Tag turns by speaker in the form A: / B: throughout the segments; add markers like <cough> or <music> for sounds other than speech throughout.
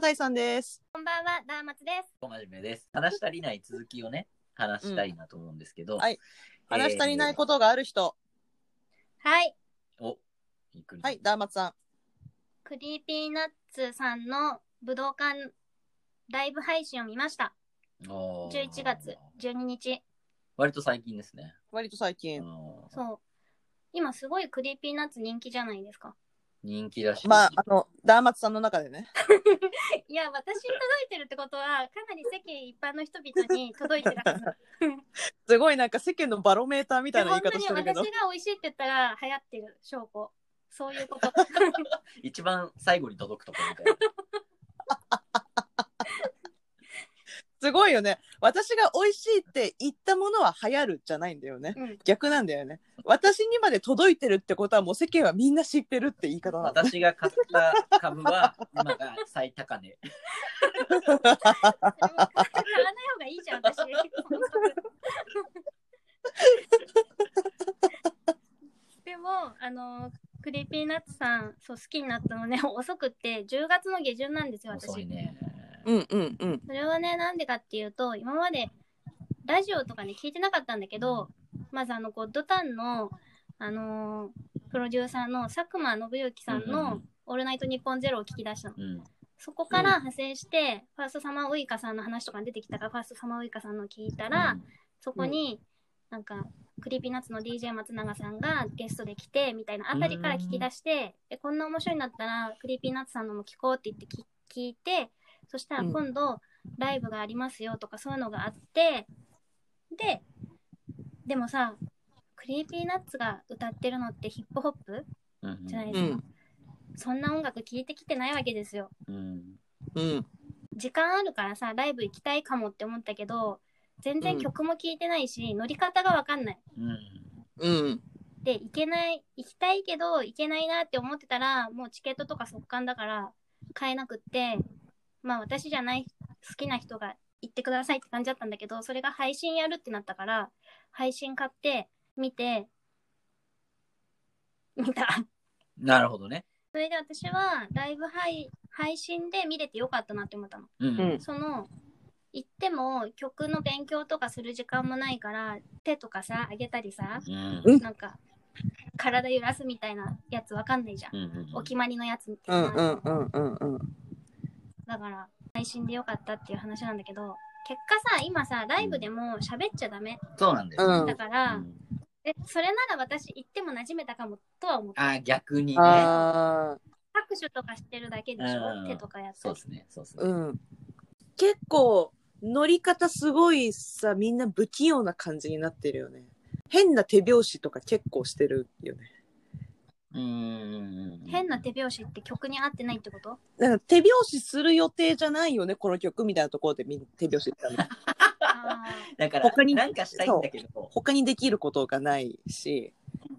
A: 大さんです。
B: こんばんは、ダーマツです。
C: 小真面目です。話し足りない続きをね、話したいなと思うんですけど。
A: んはい話し足りないことがある人。
B: はい、
C: と。お、ゆっくり。
A: はい、ダーマツさん。
B: クリーピーナッツさんの武道館ライブ配信を見ました。
C: おー
B: 11月12日。
C: 割と最近ですね。
A: 割と最近。
C: うん
B: そう。今すごいクリーピーナッツ人気じゃないですか。
C: 人気だし。
A: まあ、あの、ダーマツさんの中でね。<laughs>
B: いや、私に届いてるってことは、かなり世間一般の人々に届いてるはず。<laughs>
A: すごいなんか世間のバロメーターみたいな言
B: 本
A: い
B: 当に私が
A: 方してるけど。
B: 美味しいって言ったら流行ってる証拠。そういうこと。<laughs>
C: 一番最後に届くところみたいな。
A: すごいよね。私が美味しいって言ったものは流行るじゃないんだよね。
B: うん、
A: 逆なんだよね。私にまで届いてるってことはもう世間はみんな知ってるって言い方なの。
C: 私が買った株は、今が最高値。
B: 買わない方がいいじゃん、私。でも、あの、クリーピーナッツさん、そう、好きになったのね、<laughs> 遅くって、10月の下旬なんですよ、私。
C: 遅いね。
A: うんうんうん。
B: それはね、なんでかっていうと、今まで、ラジオとかね、聞いてなかったんだけど、まずあの、ゴッドタンの、あのープロデューサーの佐久間宣行さんの
C: ん、
B: オールナイトニッポンゼロを聞き出したの。
C: うん。
B: そこから派生して、ファーストサマーウイカさんの話とかに出てきたから、ファーストサマーウイカさんの聞いたら、そこに、なんか、クリーピーナッツの DJ 松永さんがゲストで来て、みたいなあたりから聞き出して、えこんな面白いんだったら、クリーピーナッツさんのも聞こうって言ってき聞いて、そしたら
A: うん
B: 今度、ライブがありますよとかそういうのがあって、で、でもさ、クリーピーナッツが歌ってるのってヒップホップ？
C: うん。
B: じゃないですか。
A: うん。
B: そんな音楽聴いてきてないわけですよ。
C: うん。
A: うん。
B: 時間あるからさ、ライブ行きたいかもって思ったけど、全然曲も聴いてないし、乗り方がわかんない。
C: うん。
A: うん。
B: で、行けない、行きたいけど、行けないなって思ってたら、もうチケットとか速乾だから、買えなくって、まあ私じゃない、好きな人が行ってくださいって感じだったんだけど、それが配信やるってなったから、配信買って、見て、見た。
C: なるほどね。
B: それで私は、ライブ配配信で見れてよかったなって思ったの。
C: うん。
A: うん
B: その行っても曲の勉強とかする時間もないから手とかさ上げたりさ
C: うん。
A: うん
B: なんか体揺らすみたいなやつわかんないじゃん、
C: うん。
B: お決まりのやつみた
A: う
B: いな、
A: んうんうんうんうん。
B: だから配信でよかったっていう話なんだけど結果さ今さライブでも喋っちゃダメ
C: そうなんだよ。
A: うん
B: だから、
C: うん
B: えそれなら私行っても馴染めたかもとは思った
C: あ、逆にね。
B: 拍手とかしてるだけでしょ、
C: うん
B: 手とかやって
C: そうですね。そうですね。
A: うん。結構、乗り方すごいさ、みんな不器用な感じになってるよね。変な手拍子とか結構してるよね。
C: うん。
B: 変な手拍子って曲に合ってないってこと？
A: なんか手拍子する予定じゃないよね、この曲みたいなところでみんな手拍子した
C: だから、
A: 他に
C: なんかしたいんだけど、
A: 他にできることがないし。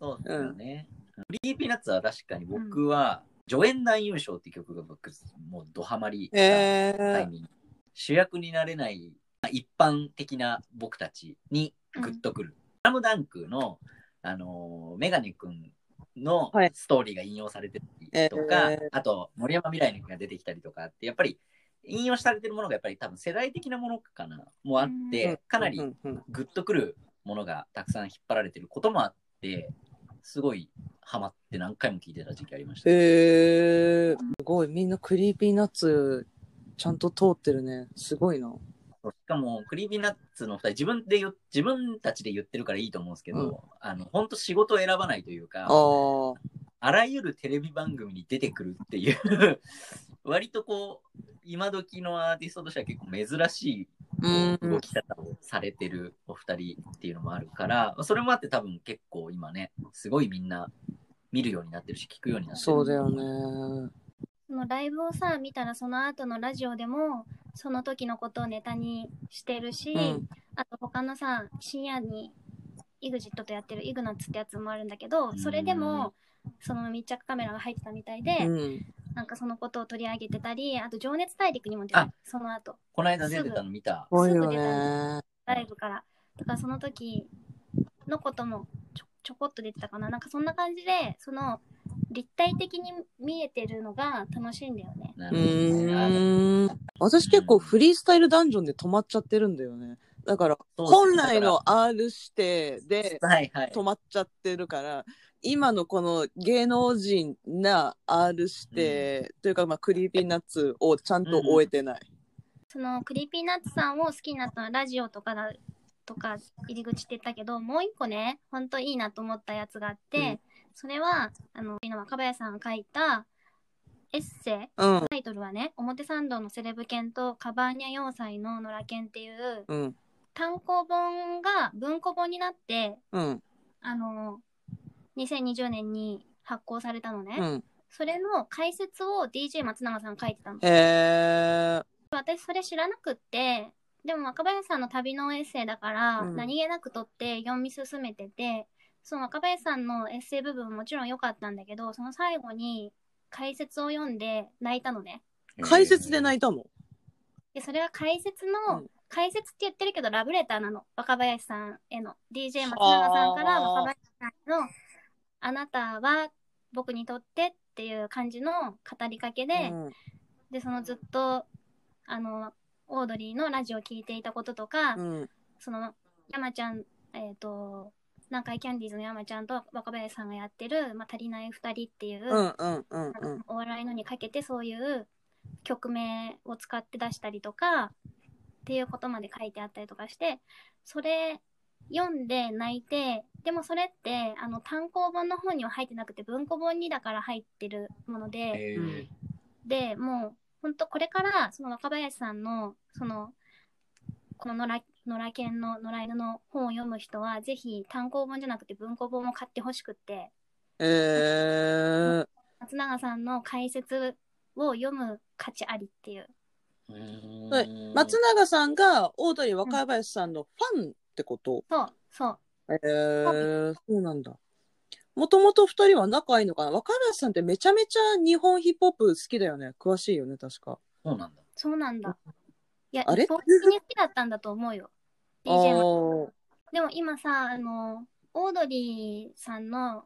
C: そうですよね。クリーピーナッツは確かに僕は、助演男優賞っていう曲が僕、もうドハマりした
A: えー、
C: タイミング。主役になれないまあ一般的な僕たちにグッとくる。スラムダンクの、あのーメガネ君の
A: はい
C: ストーリーが引用されてたりとか、
A: えー
C: あと森山未来の君が出てきたりとかって、やっぱり引用されてるものがやっぱり多分世代的なものかな、もあって、
A: うん
C: かなりグッとくるものがたくさん引っ張られてることもあって、すごいハマって何回も聞いてた時期ありました。
A: えー、すごい、みんな Creepy Nuts ちゃんと通ってるね。すごいな。
C: しかも、 Creepy Nuts の二人、自分で言う自分たちで言ってるからいいと思うんですけど、
A: うん
C: あの、本当仕事を選ばないというか
A: あ、
C: らゆるテレビ番組に出てくるっていう、<laughs> 割とこう、今時のアーティストとしては結構珍しい
A: うん。
C: 動き方をされてるお二人っていうのもあるから、それもあって多分結構今ね、すごいみんな見るようになってるし、聞くようになってる。
A: そうだよね。
B: そのライブをさ見たらその後のラジオでもその時のことをネタにしてるし、
A: うん
B: あと他のさ深夜に EXIT とやってるイグナッツってやつもあるんだけどそれでもその密着カメラが入ってたみたいで、
A: うん。
B: なんかそのことを取り上げてたりあと「情熱大陸」にも出た
C: あ
B: その後
C: この間出てたの見た。
A: すごいよ
B: すぐ出
A: ね。
B: ライブからだからその時のこともちょこっと出てたかななんかそんな感じでその立体的に見えてるのが楽しいんだよね。
A: うん。私結構フリースタイルダンジョンで止まっちゃってるんだよね。だから、本来の R 指定で。止まっちゃってるから、今のこの芸能人な R 指定、というか、まあ、 Creepy Nuts をちゃんと追えてない。
B: その Creepy Nuts さんを好きになったのはラジオとかだとか入り口って言ったけど、もう一個ね、ほんといいなと思ったやつがあって、
A: うん
B: それは、あの、若林さんが書いたエッセイ、
A: うん、
B: タイトルはね、表参道のセレブ犬とカバーニャ要塞の野良犬っていう
A: うん、
B: 単行本が文庫本になって、
A: うん、
B: あの、2020年に発行されたのね。
A: うん。
B: それの解説を DJ 松永さん書いてたの。
A: へー。
B: 私それ知らなくって、でも若林さんの旅のエッセイだから、
A: うん。
B: 何気なく取って読み進めてて、その若林さんのエッセイ部分ももちろん良かったんだけど、その最後に解説を読んで泣いたのね。
A: 解説で泣
C: い
A: いたの？
B: で、それは解説の、
A: うん。
B: 解説って言ってるけどラブレターなの。若林さんへの。DJ 松永さんから
A: はあ
B: 若林さんへの、あなたは僕にとってっていう感じの語りかけで、
A: うん。
B: で、そのずっと、あの、オードリーのラジオを聞いていたこととか、
A: うん、
B: その、山ちゃん、えっ、と、南海キャンディーズの山ちゃんと若林さんがやってる、まあ、足りない二人っていう、お笑いのにかけてそういう曲名を使って出したりとか、っていうことまで書いてあったりとかして、それ読んで泣いて、でもそれって、あの、単行本の方には入ってなくて、文庫本にだから入ってるもので、でもう本当これからその若林さんのそのこの野良野良犬の野良犬の本を読む人はぜひ単行本じゃなくて文庫本を買ってほしくって
A: えー、
B: 松永さんの解説を読む価値ありっていう。
A: はい。松永さんがオードリー若林さんのファンってこと、
B: そうそう。
A: えー、そうなんだ。もともと二人は仲いいのかな？若林さんってめちゃめちゃ日本ヒップホップ好きだよね。詳しいよね、確か。
C: そうなんだ。
B: そうなんだいや
A: あれ？
B: 一方的に好きだったんだと思うよ DJ も
A: あ
B: でも今さあのオードリーさんの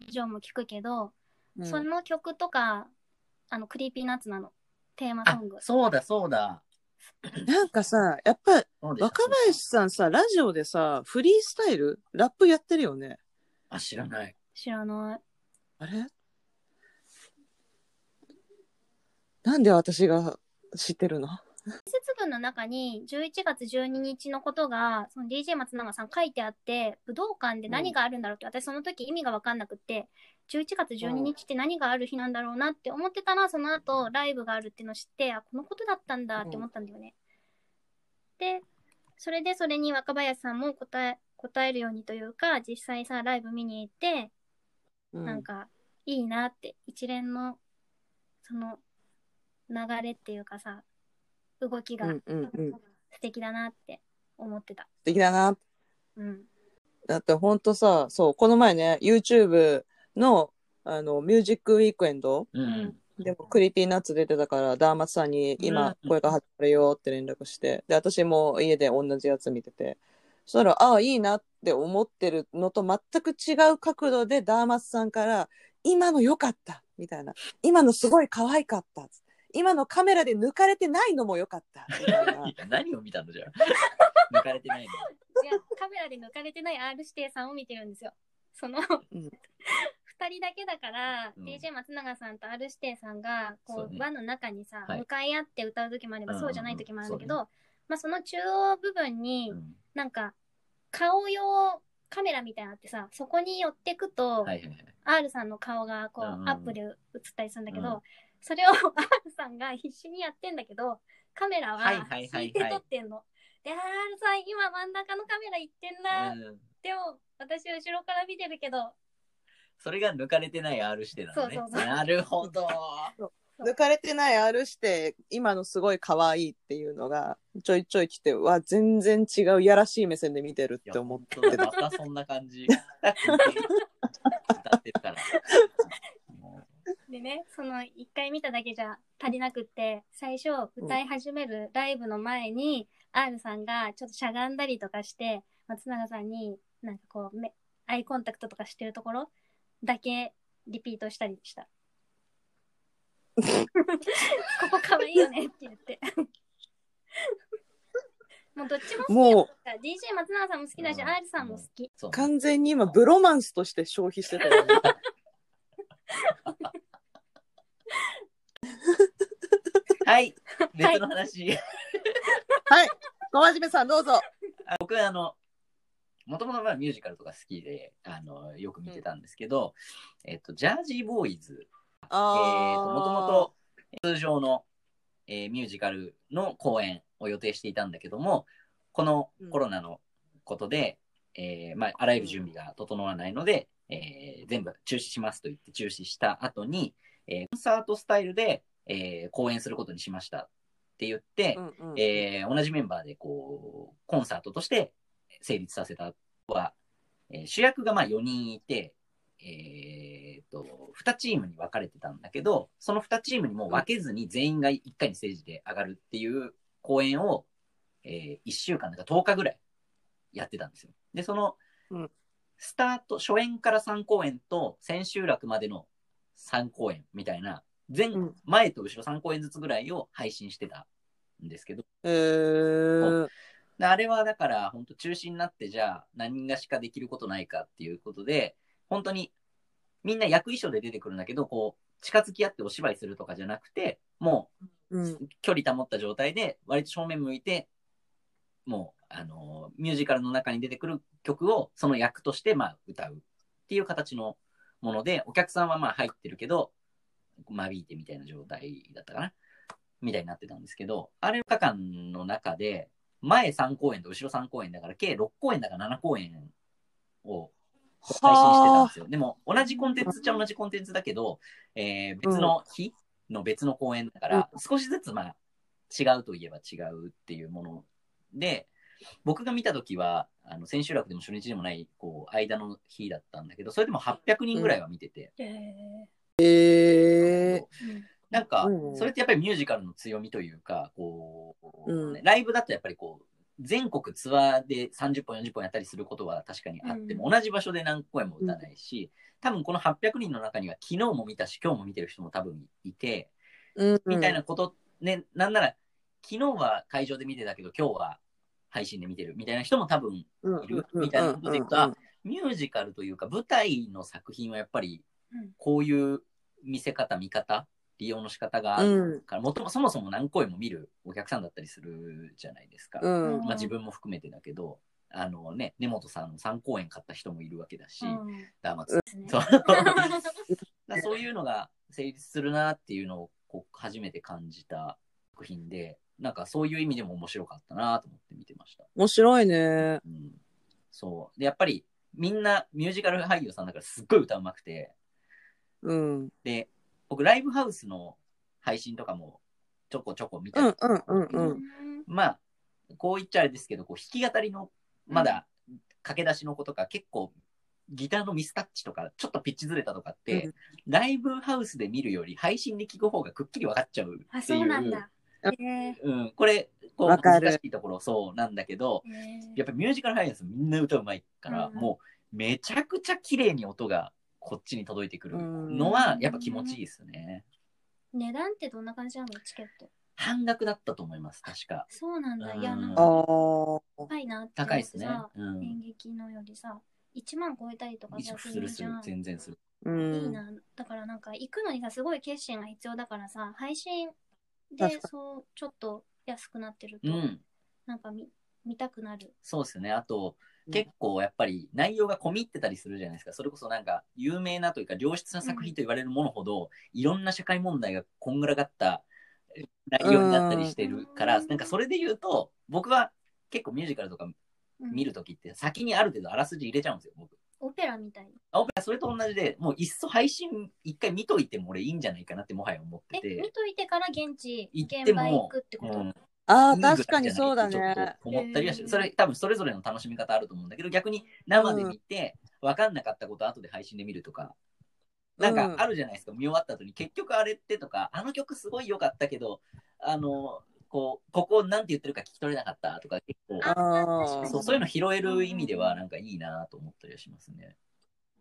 B: ラジオも聞くけど、
A: ー
B: その曲とかあの Creepy Nuts なのテーマソ
C: あ
B: ング、
C: そうだそうだ。
A: なんかさ、やっぱ若林さんさ、ラジオでさ、フリースタイル？ラップやってるよね。
C: あ、知らない。
B: 知らない。
A: あれ？なんで私が知ってるの？
B: 解説文の中に11月12日のことがその DJ 松永さん書いてあって武道館で何があるんだろうって、私その時意味が分かんなくって11月12日って何がある日なんだろうなって思ってたらその後ライブがあるっていうのを知ってあこのことだったんだって思ったんだよね、でそれでそれに若林さんも答え答えるようにというか実際さライブ見に行って
A: うん
B: なんかいいなって一連のその流れっていうかさ動きが。素敵だなって思ってた。
A: 素敵だな。
B: うん。
A: だってほんとさ、そう、この前ね、YouTube の、あの、 Music Weekend
C: うん。
A: でも、 Creepy Nuts 出てたから、ダーマツさんに今、
C: うん
A: これから始まるよって連絡して、で、私も家で同じやつ見てて、そしたら、ああ、いいなって思ってるのと全く違う角度で、ダーマツさんから、今の良かったみたいな。今のすごい可愛かった。今のカメラで抜かれてないのも良かった。みたいな。<laughs>
C: いや何を見たのじゃあ。<laughs> 抜かれてないの。
B: いや、カメラで抜かれてない R 指定さんを見てるんですよ。その、
A: うん
B: 二人だけだから、
C: うん
B: DJ 松永さんと R 指定さんが、こ
C: そうね
B: う輪の中にさ、
C: はい
B: 向かい合って歌う時もあれば、
C: うん
B: そうじゃない時もあるんだけど、
C: そう
B: まあその中央部分に、
C: うん
B: なんか、顔用カメラみたいなのあってさ、そこに寄ってくと、
C: はいはいはい。
B: R さんの顔がこう、
C: うんうん
B: アップで映ったりするんだけど、
C: うん
B: それを <laughs> R さんが必死にやってんだけど、カメラ
C: はい
B: は
C: はいはいはい
B: 引いて撮ってんの。で、R さん今真ん中のカメラ行ってんな。
C: うん
B: でも、私後ろから見てるけど、
C: それが抜かれてない R してなのね。
B: そうそうそう
C: なるほど。
A: 抜かれてない R して、今のすごい可愛いっていうのが、ちょいちょい来て、うわ、全然違う、やらしい目線で見てるって思って
C: またそんな感じ。
B: でね、その一回見ただけじゃ足りなくって、最初歌い始めるライブの前に、R さんがちょっとしゃがんだりとかして、松永さんになんかこう目、アイコンタクトとかしてるところだけリピートしたりした。<laughs> ここ可愛いよねって言って。<laughs> もうどっちも好き
A: もう
B: だ DJ 松永さんも好きだし、
C: うん
B: R さんも好き。
C: そう
A: 完全に今ブロマンスとして消費してたよね。<laughs>
C: はい、別の話。
A: はい。小真面目さんどうぞ。
C: あ僕はあの、もともとミュージカルとか好きで、あの、よく見てたんですけど、えっと、ジャージーボーイズ、えもともと通常の、えーミュージカルの公演を予定していたんだけども、このコロナのことで、えーまあ、あらゆる準備が整わないので、えー全部中止しますと言って中止した後に、えーコンサートスタイルで、えー公演することにしましたって言って、
A: うんうん
C: えー同じメンバーでこうコンサートとして成立させた。は、えー主役がまあ4人いて、えー、と2チームに分かれてたんだけどその2チームにも分けずに全員が1回にステージで上がるっていう公演を、え1週間だか10日ぐらいやってたんですよ。でその
A: うん。
C: スタート初演から3公演と千秋楽までの3公演みたいな前、
A: うん。
C: 前と後ろ3公演ずつぐらいを配信してたんですけど。
A: えー、
C: であれはだから本当中止になってじゃあ何がしかできることないかっていうことで本当にみんな役衣装で出てくるんだけどこう近づき合ってお芝居するとかじゃなくても
A: う
C: 距離保った状態で割と正面向いてもうあのミュージカルの中に出てくる曲をその役としてまあ歌うっていう形のものでお客さんはまあ入ってるけど間引いてみたいな状態だったかなみたいになってたんですけどあれ2日間の中で前3公演と後ろ3公演だから計6公演だから7公演を配信してたんですよ。でも同じコンテンツっちゃ同じコンテンツだけど、えー別の日の別の公演だから、少しずつまあ違うといえば違うっていうもので、僕が見た時は、あの千秋楽でも初日でもない、こう、間の日だったんだけど、それでも800人ぐらいは見てて、
B: え
A: え
B: うん
C: なんか
A: うん、
C: それってやっぱりミュージカルの強みというか、こう、
A: うん。
C: ねライブだとやっぱりこう、全国ツアーで30本、40本やったりすることは確かにあっても、同じ場所で何公演も歌わないし、多分この800人の中には昨日も見たし、今日も見てる人も多分いて、
A: うん、
C: みたいなこと、ね、なんなら、昨日は会場で見てたけど、今日は配信で見てるみたいな人も多分いるみたいなことでいくと、あミュージカルというか舞台の作品はやっぱり
B: うん。
C: こういう見せ方見方利用の仕方があるから、もともそもそも何公演も見るお客さんだったりするじゃないですか、
A: うん。
C: まあ、自分も含めてだけどあのね根本さんの3公演買った人もいるわけだし、
B: うん。
C: ダーマツ。
B: ですね。
C: そう。<laughs> だからそういうのが成立するなっていうのをこう初めて感じた作品でなんかそういう意味でも面白かったなと思って見てました。
A: 面白いね。
C: うん、そう。で、やっぱりみんなミュージカル俳優さんだからすっごい歌うまくて、
A: うん。
C: で、僕ライブハウスの配信とかもちょこちょこ見たり、
A: うんうんうんうん。
C: まあ、こう言っちゃあれですけど、こう弾き語りのまだ駆け出しの子とか結構ギターのミスタッチとかちょっとピッチずれたとかって、
A: うん。
C: ライブハウスで見るより配信で聞く方がくっきり分かっちゃうっていう。
B: あ、そうなんだ。えー。
C: うん、これ、こう難しいところそうなんだけど、
B: えー。
C: やっぱりミュージカル俳優さんみんな歌うまいから、
B: うん。
C: もうめちゃくちゃ綺麗に音がこっちに届いてくるのはやっぱ気持ちいいですね。
B: 値段ってどんな感じなの？チケット。
C: 半額だったと思います、確か。
B: そうなんだ。いや、
C: うん
B: なん
A: あ
B: か
A: ー
B: 高いなって
C: 高いですね。
B: さ
C: うん。
B: 演劇のよりさ、1万超えたりとか
C: 一
B: さ
C: 応するする、全然する。
A: うん。
B: いいな。だからなんか行くのにさ、すごい決心が必要だからさ、配信でそう、ちょっと安くなってると、
C: うん。
B: なんか見見たくなる。
C: そうですね。あと、
A: うん
C: 結構やっぱり内容が込み入ってたりするじゃないですか。それこそなんか有名なというか良質な作品と言われるものほど、いろんな社会問題がこんがらがったえ内容になったりしてるから、
B: うん
C: なんかそれで言うと、僕は結構ミュージカルとか
B: うん
C: 見るときって先にある程度あらすじ入れちゃうんですよ、僕。
B: オペラみたいな。
C: あそれと同じで、もういっそ配信一回見といても俺いいんじゃないかなってもはや思って
B: え、
C: て
B: 見。といてから現地、現場行
C: も
B: くってこと、
C: うん
A: ああ、確かにそうだね。
C: 思ったりはしそれ多分それぞれの楽しみ方あると思うんだけど、逆に生で見て、分かんなかったこと後で配信で見るとか、なんかあるじゃないですか、見終わった後に、結局あれってとか、あの曲すごい良かったけど、あの、こう、ここなんて言ってるか聞き取れなかったとか、結構、そうそういうの拾える意味では、なんかいいなと思ったりはしますね。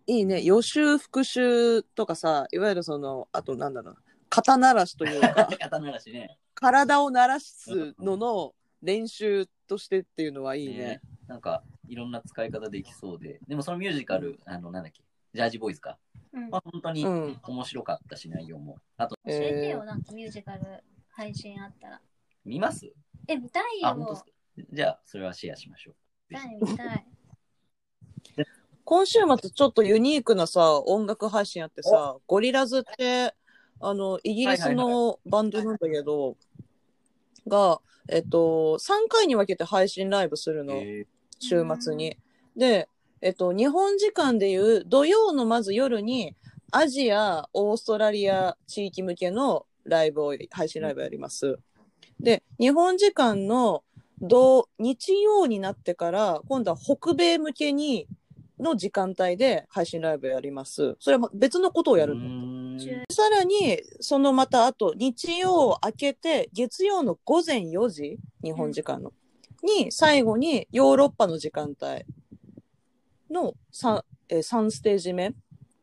A: いいね。予習復習とかさ、いわゆるその、あとなんだろうな、肩慣らしというか、<laughs>
C: 肩慣らしね。
A: 体を慣らすのの練習としてっていうのはいいね。
C: ねなんか、いろんな使い方できそうで。でもそのミュージカル、あの、なんだっけ、ジャージボーイズか。
B: うん
C: まあ、本当に
A: うん
C: 面白かったし、内容も。あと、
B: 教えて
A: え
B: よ、なんかミュージカル配信あったら。
C: 見ます？
B: え、見たい
C: あ、本当です
B: よ。
C: か？じゃあ、それはシェアしましょう。
B: 見たい、見たい。
A: 今週末ちょっとユニークなさ、音楽配信あってさ、ゴリラズって、あの、イギリスのバンドなんだけど、が、えっと、3回に分けて配信ライブするの。
C: え
A: 週末に。で、えっと、日本時間でいう土曜のまず夜にアジア、オーストラリア地域向けのライブを、配信ライブやります。で、日本時間の土日曜になってから、今度は北米向けにの時間帯で配信ライブやります。それは別のことをやるの。さらに、そのまた後、日曜明けて、月曜の午前4時、日本時間の、に、最後にヨーロッパの時間帯の 3, えー3ステージ目っ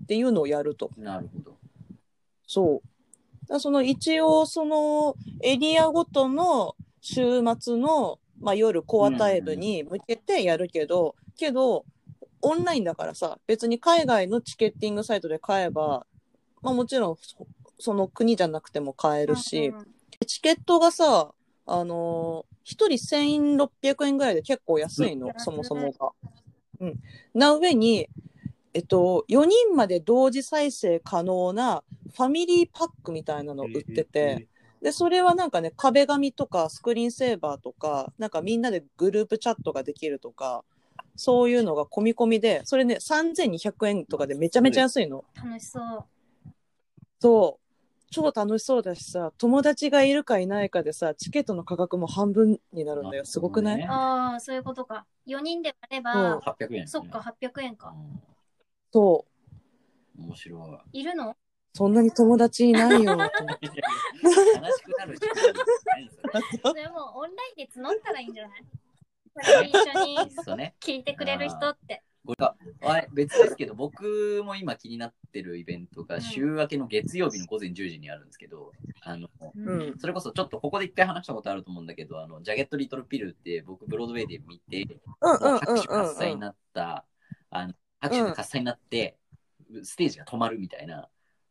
A: ていうのをやると。
C: なるほど。
A: そう。だからその一応、そのエリアごとの週末の、まあ、夜コアタイムに向けてやるけど、けど、オンラインだからさ、別に海外のチケッティングサイトで買えば、まあもちろんそその国じゃなくても買えるし、
B: うんうん
A: チケットがさ、あのー、一人1600円ぐらいで結構安いの、
B: うん
A: そもそもが。うん。な上に、えっと、4人まで同時再生可能なファミリーパックみたいなの売ってて、で、それはなんかね、壁紙とかスクリーンセーバーとか、なんかみんなでグループチャットができるとか、そういうのが込み込みで、それね、3200円とかでめちゃめちゃ安いの。
B: 楽しそう。
A: そう。超楽しそうだしさ、友達がいるかいないかでさ、チケットの価格も半分になるんだよ。すごくない、
C: ね
B: ああ、そういうことか。4人で割れ
A: そう
B: ば、
C: 800円、
B: そっか、。800円か。
A: そう。
C: 面白
B: いるの？
A: そんなに友達いないよ。<laughs>
C: 悲しくなる時間ないですよ
B: それもうオンラインで募ったらいいんじゃない？そ <laughs> れ一緒に
C: そうね。
B: 聞いてくれる人って。
C: これがあれ別ですけど、僕も今気になってるイベントが週明けの月曜日の午前10時にあるんですけど、あの、
A: うん。
C: それこそちょっとここで一回話したことあると思うんだけど、あの、ジャゲット・リトル・ピルって僕ブロードウェイで見て、拍手喝采。になった、あの、拍手が喝采になって、ステージが止まるみたいな、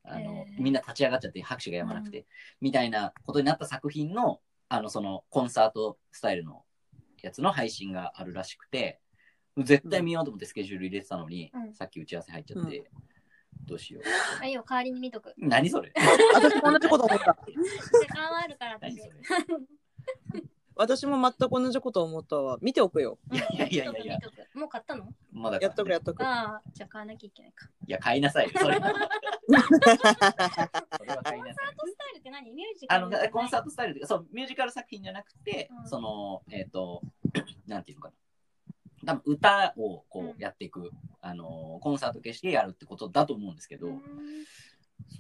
C: あのみんな立ち上がっちゃって拍手がやまなくて、みたいなことになった作品の、あの、その、コンサートスタイルのやつの配信があるらしくて、絶対見ようと思ってスケジュール入れてたのに、
B: うん
C: さっき打ち合わせ入っちゃって、どうしよ
B: あいいよ、代わりに見とく。
C: う。何それ？<laughs>
A: 私も同じこと思った。
B: 時間はあるから、私
C: 何そ。れ？<laughs>
A: 私も全く同じこと思ったわ。見ておくよ。
B: うん
C: いやいやいやいや
B: 見とく見とくもう買ったの？
C: まだ
A: やっとくやっとく。
B: ああ、じゃあ買わなきゃいけないか。
C: いや、買いなさいよ。それ <laughs> それは買いなさい。
B: スタイルって何？ミュージカ
C: あの
B: ルじゃない？
C: コンサートスタイルで、そう、ミュージカル作品じゃなくて、
B: うん
C: その、えっ、と、<clears throat> なんていうのかな。多分歌をこ
B: う
C: やっていく、あの、コンサート形式でやるってことだと思うんですけど、
B: うん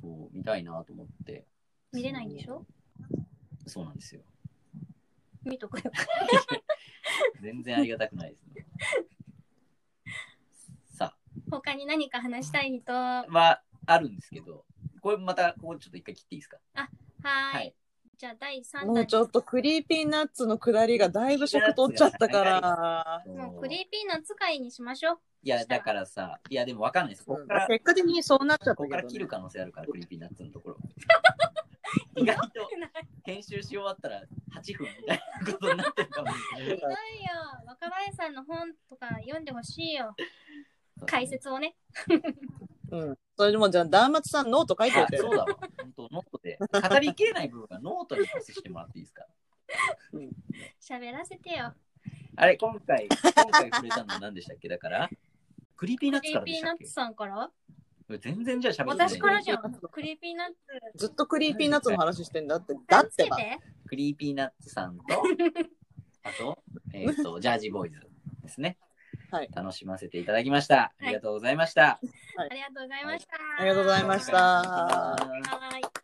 C: そう、見たいなと思って。
B: 見れないんでしょ？
C: そうなんですよ。
B: 見とくよ。<laughs>
C: 全然ありがたくないですね。<laughs> さ
B: 他に何か話したい人？
C: あ、
B: は
C: はあるんですけど、これまた、ここちょっと一回切っていいですか？
B: ーい。
C: い。
B: じゃあ第3弾。
A: もうちょっと Creepy Nuts の下りがだいぶ尺取っちゃったから。
B: もう Creepy Nuts 会にしましょう。
C: いや、だからさ、いや、でもわかんないです。ここから、
A: 結果的にそうなっちゃった
C: ここから。切る可能性あるから、 Creepy Nuts のところ。<laughs> 意外と編集し終わったら8分みたいなことになってるかもしれない
B: ひどいよ。若林さんの本とか読んでほしいよ。解説をね。
A: うん。それでもじゃあ、ダーマツさんノート書いておいて。
C: あそうだわ。本当ノートで。語りきれない部分がノートにパスしてもらっていいですか？<laughs>
B: 喋らせてよ。
C: あれ、今回、今回触れたの何でしたっけ？だから、
B: Creepy
C: Nuts からでしたっけ？
B: ーピーナッツさんから？
C: 全然じゃあ喋ってない
B: 私からじゃん。クリーピーナッツ。
A: ずっと Creepy Nuts の話してんだって。<laughs> だってば。
B: て
C: Creepy Nuts さんと、<laughs> あと、えっ、と、ジャージーボーイズですね。
A: はい。
C: 楽しませていただきました。ありがとうございました。
B: ありがとうございました。
A: ありがとうございました
B: はい。